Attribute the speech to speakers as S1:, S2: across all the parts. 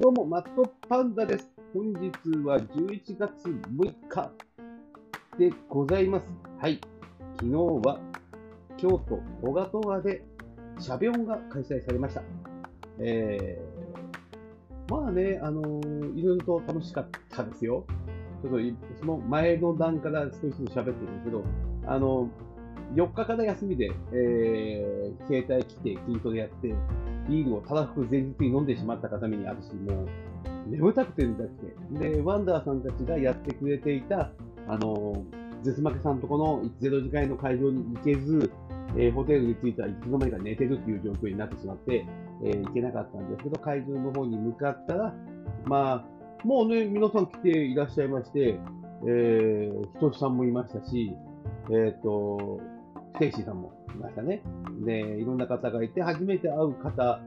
S1: どうも、マットパンダです。本日は11月6日でございます。はい。昨日は京都小賀川でシャビョンが開催されました。えー、まあね、あのーいろいろと楽しかったですよ。ちょっとその前の段から少しずつ喋ってるんですけど、あの4日から休みで、えー、携帯来て筋トレやって、ビールをたらふく前日に飲んでしまった方にあるし、もう眠たくて眠たくて。で、ワンダーさんたちがやってくれていた、あの、ゼスマケさんとこの0時会の会場に行けず、えーホテルに着いたらいつの間にか寝てるっていう状況になってしまって、えー行けなかったんですけど、会場の方に向かったら、まあ、もうね、皆さん来ていらっしゃいまして、えー、ひとしさんもいましたし、えっ、と、テイシーさんもいましたね。で、いろんな方がいて、初めて会う方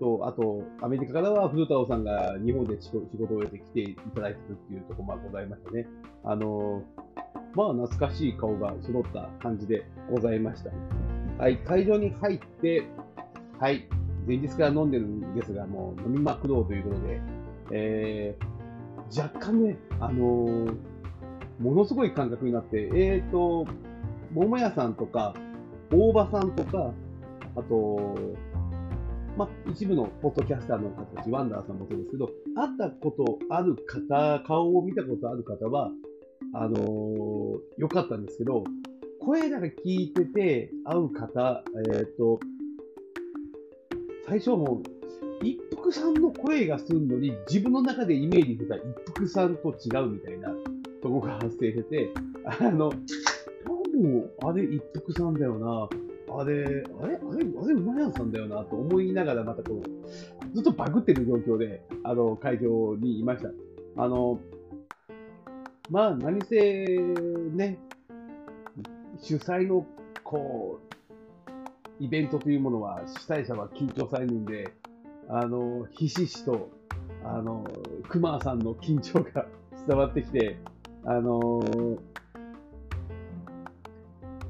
S1: と、あと、アメリカからは古太郎さんが日本で仕事仕事を終えて来ていただいてるっていうところもございましたね。あの、まあ、懐かしい顔が揃った感じでございました。はい、会場に入って、はい、前日から飲んでるんですが、もう飲みまくろうということで、えー、若干ね、あのーものすごい感覚になって、えーと、桃屋さんとか、大場さんとか、あと、まあ、一部のポッドキャスターの方たち、ワンダーさんもそうですけど、会ったことある方、顔を見たことある方は、あのーよかったんですけど、声だけ聞いてて会う方、えっ、と、最初もう、一服さんの声がするのに、自分の中でイメージしてた一服さんと違うみたいなとこが発生してて、あの、多分、あれ一服さんだよな。あれ、あれあれあれ、馬屋さんだよなと思いながら、またこう、ずっとバグってる状況で、あの、会場にいました。あの、まあ、何せ、ね、主催の、こう、イベントというものは、主催者は緊張されるんで、あの、ひしひしと、あの、熊さんの緊張が 伝わってきて、あの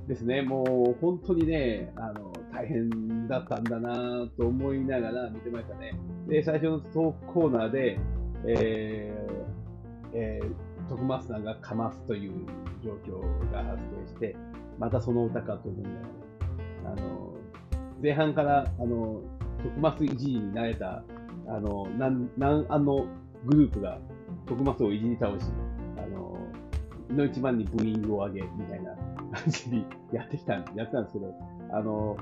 S1: ですね、もう本当にね、あの、大変だったんだなと思いながら見てましたね。で、最初のトークコーナーで、えー、えー、徳松さんがかますという状況が発生して、またその歌かと思いながら、あの、前半から、あの、徳松いじりになれた、あの、なん、なん、あのグループが徳松をいじり倒し、あの、の一番にブーイングを上げ、みたいな感じにやってきたん、やってたんですけど、あの、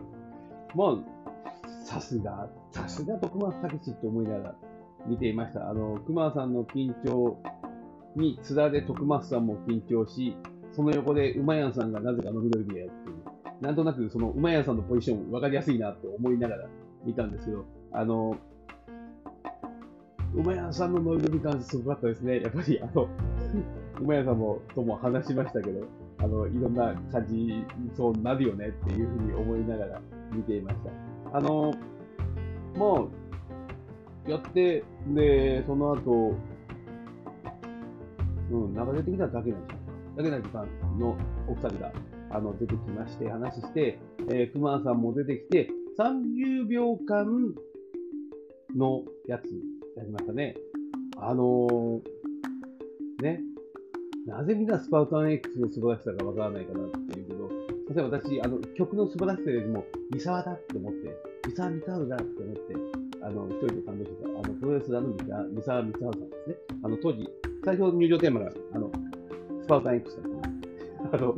S1: もう、さすが、さすが徳松武史って思いながら見ていました。あの、熊さんの緊張に、津田で徳松さんも緊張し、その横で馬屋さんがなぜか伸び伸びでやってい。なんとなくその馬屋さんのポジション分かりやすいなと思いながら見たんですけど、あの、馬屋さんの伸び伸び感すごかったですね。やっぱり、あの、馬屋さんもとも話しましたけど、あの、いろんな感じ、そうなるよねっていうふうに思いながら見ていました。あの、まあ、やって、で、その後、うん、流れてきただけなんですよ。だけな時間のお二人が、あの、出てきまして、話して、えー、熊さんも出てきて、30秒間のやつやりましたね。あのー、ね、なぜみんなスパウタン X の素晴らしさがわからないかなっていうけど、例えば私、あの、曲の素晴らしさよりも、三沢だって思って、三沢三沢だって思って、あの、一人で感動してた、あの、プロレスラーの三沢三沢三沢さんですね。あの、当時、最初の入場テーマが、あの、スパウタン X だった。あの、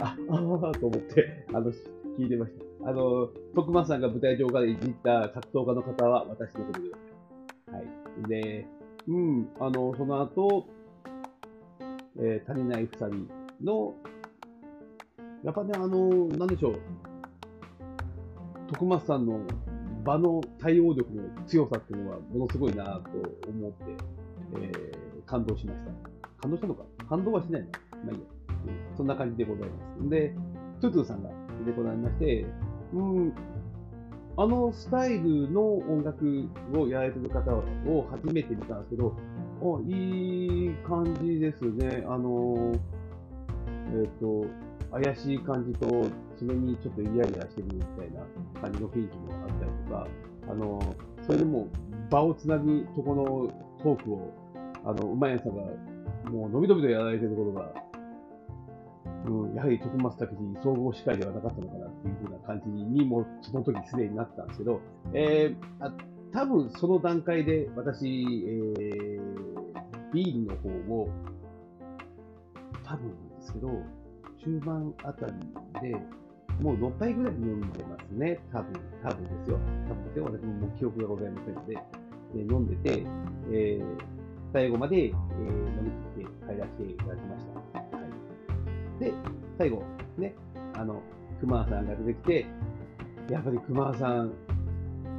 S1: あ、ああ、と思って、あの、聞いてました。あの、徳間さんが舞台上からいじった格闘家の方は私のことではい。で、うん、あの、その後、えー足りない二人の、やっぱね、あの、なんでしょう、徳松さんの場の対応力の強さっていうのはものすごいなと思って、えー感動しました。感動したのか？感動はしないの。まあいいや、うん。そんな感じでございます。で、トゥトゥさんが出てこられまして、うん、あのスタイルの音楽をやられてる方を初めて見たんですけど、あいい感じですね。あの、えっ、と、怪しい感じと、それにちょっとイライラしてるみたいな感じの雰囲気もあったりとか、あの、それでも場をつなぐとこのトークを、あの、うまいさんが、もう伸び伸びとやられてるところが、うん、やはり徳松武史総合司会ではなかったのかなっていう風な感じにもう、その時すでになったんですけど、えー、あ多分その段階で私、えー、ビールの方を、多分なんですけど、中盤あたりで、もう6杯ぐらい飲んでますね。多分、多分ですよ。多分ですよ。私も記憶がございませんので、え、飲んでて、えー、最後まで、えー、飲み切って帰らせていただきました。はい。で、最後、ね、あの、熊さんが出てきて、やっぱり熊さん、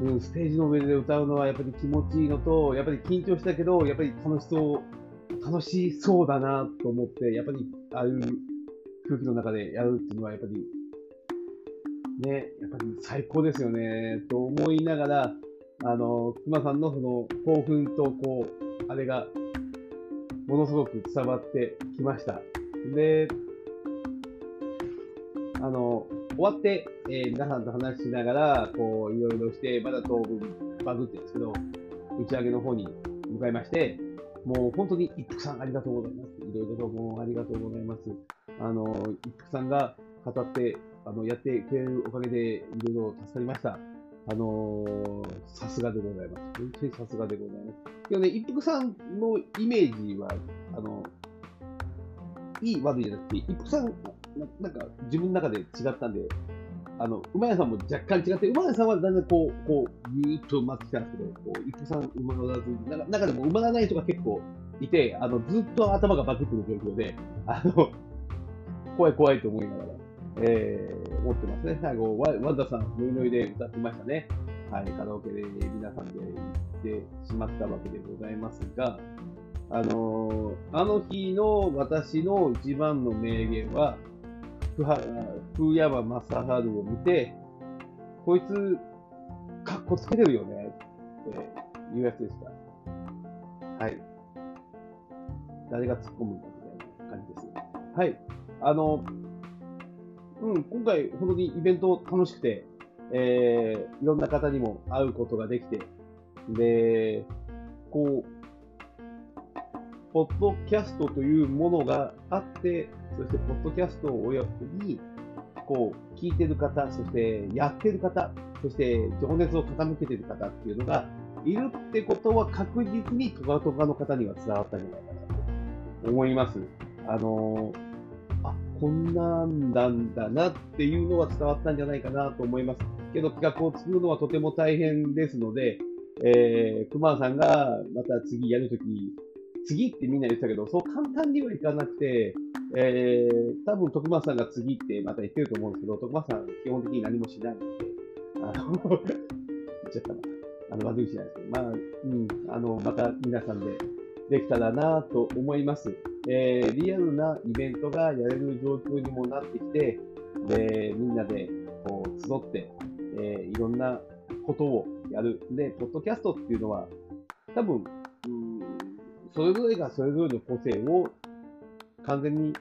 S1: うん、ステージの上で歌うのはやっぱり気持ちいいのと、やっぱり緊張したけど、やっぱり楽しそう、楽しそうだなと思って、やっぱりああいう空気の中でやるっていうのはやっぱり、ね、やっぱり最高ですよね、と思いながら、あの、熊さんのその興奮と、こう、あれが、ものすごく伝わってきました。で、あの、終わって、えー、皆さんと話しながら、こう、いろいろして、まだ当分バグってんですけど、打ち上げの方に向かいまして、もう本当に一服さんありがとうございます。いろいろともうありがとうございます。あの、一服さんが語って、あの、やってくれるおかげで、いろいろ助かりました。あのさすがでございます。本当にさすがでございます。でもね、一服さんのイメージは、あの、いい悪いじゃなくて、一服さんなんか自分の中で違ったんで、あの、馬屋さんも若干違って、馬屋さんはだんだんこう、こう、ぎゅーっと埋まってきたんですけど、こう、伊藤さん馬乗らずに、中でも埋まらない人が結構いて、あの、ずっと頭がバクってる状況で、あの、怖い怖いと思いながら、えー、思ってますね。最後、ワワンダさん、ノイノイで歌ってましたね。はい、カラオケで皆さんで行ってしまったわけでございますが、あのー、あの日の私の一番の名言は、福山雅治を見て、こいつ、かっこつけてるよねっていうやつでした。はい。誰が突っ込むんだみたいな感じです。はい。あの、うん、今回、本当にイベント楽しくて、えー、いろんな方にも会うことができて、で、こう、ポッドキャストというものがあって、そしてポッドキャストを親子に、こう、聞いてる方、そしてやってる方、そして情熱を傾けてる方っていうのがいるってことは確実にトカトカの方には伝わったんじゃないかなと思います。あの、あ、こんなんなんだなっていうのは伝わったんじゃないかなと思います。けど企画を作るのはとても大変ですので、えー、熊さんがまた次やるとき、次ってみんな言ってたけど、そう簡単にはいかなくて、えー、多分徳松さんが次ってまた言ってると思うんですけど、徳松さん基本的に何もしないので、あの、言っちゃったな。あの、悪いしないですけど、まあ、うん、あの、また皆さんでできたらなと思います。えー、リアルなイベントがやれる状況にもなってきて、で、みんなでこう集って、えー、いろんなことをやる。で、ポッドキャストっていうのは、多分、それぞれがそれぞれの個性を完全に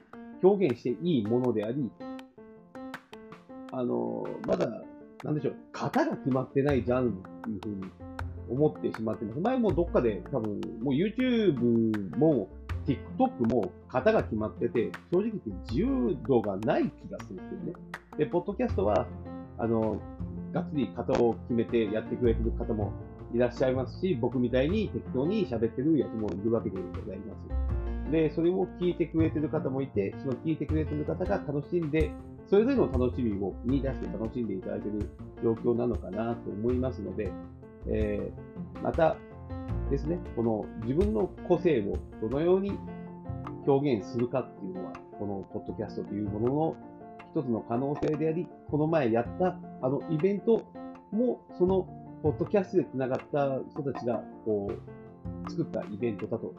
S1: 表現していいものであり、あの、まだ、なんでしょう、型が決まってないジャンルっていうふうに思ってしまってます。前もどっかで多分、もう YouTube も TikTok も型が決まってて、正直言って自由度がない気がするんですよね。で、ポッドキャストは、あの、がっつり型を決めてやってくれてる方もいらっしゃいますし、僕みたいに適当に喋ってるやつもいるわけでございます。で、それを聞いてくれてる方もいて、その聞いてくれてる方が楽しんで、それぞれの楽しみを見出して楽しんでいただいている状況なのかなと思いますので、えー、またですね、この自分の個性をどのように表現するかっていうのは、このポッドキャストというものの一つの可能性であり、この前やったあのイベントもそのポッドキャストで繋がった人たちが、こう、作ったイベントだと、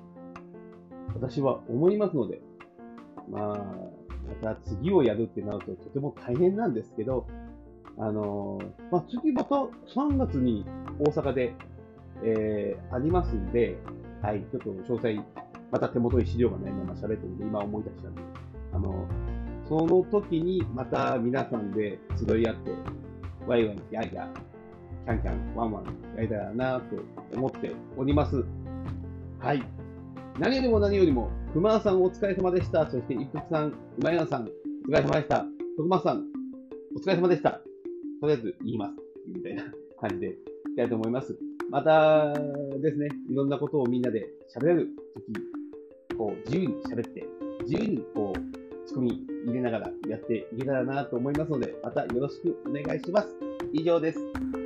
S1: 私は思いますので、まあ、また次をやるってなるととても大変なんですけど、あのまあ、次また3月に大阪で、えー、ありますんで、はい、ちょっと詳細、また手元に資料がないまま喋ってるんで、今思い出したんで、あの、その時にまた皆さんで集い合って、ワイワイ、やいや、キャンキャン、ワンワンやりたらなと思っております。はい。何よりも何よりも、くまさんお疲れ様でした。そして、いつさん、うまやなさん、お疲れ様でした。徳松さん、お疲れ様でした。とりあえず言います。みたいな感じでいきたいと思います。またですね、いろんなことをみんなで喋れるとき、こう、自由に喋って、自由にこう、ツッコミ入れながらやっていけたらなと思いますので、またよろしくお願いします。以上です。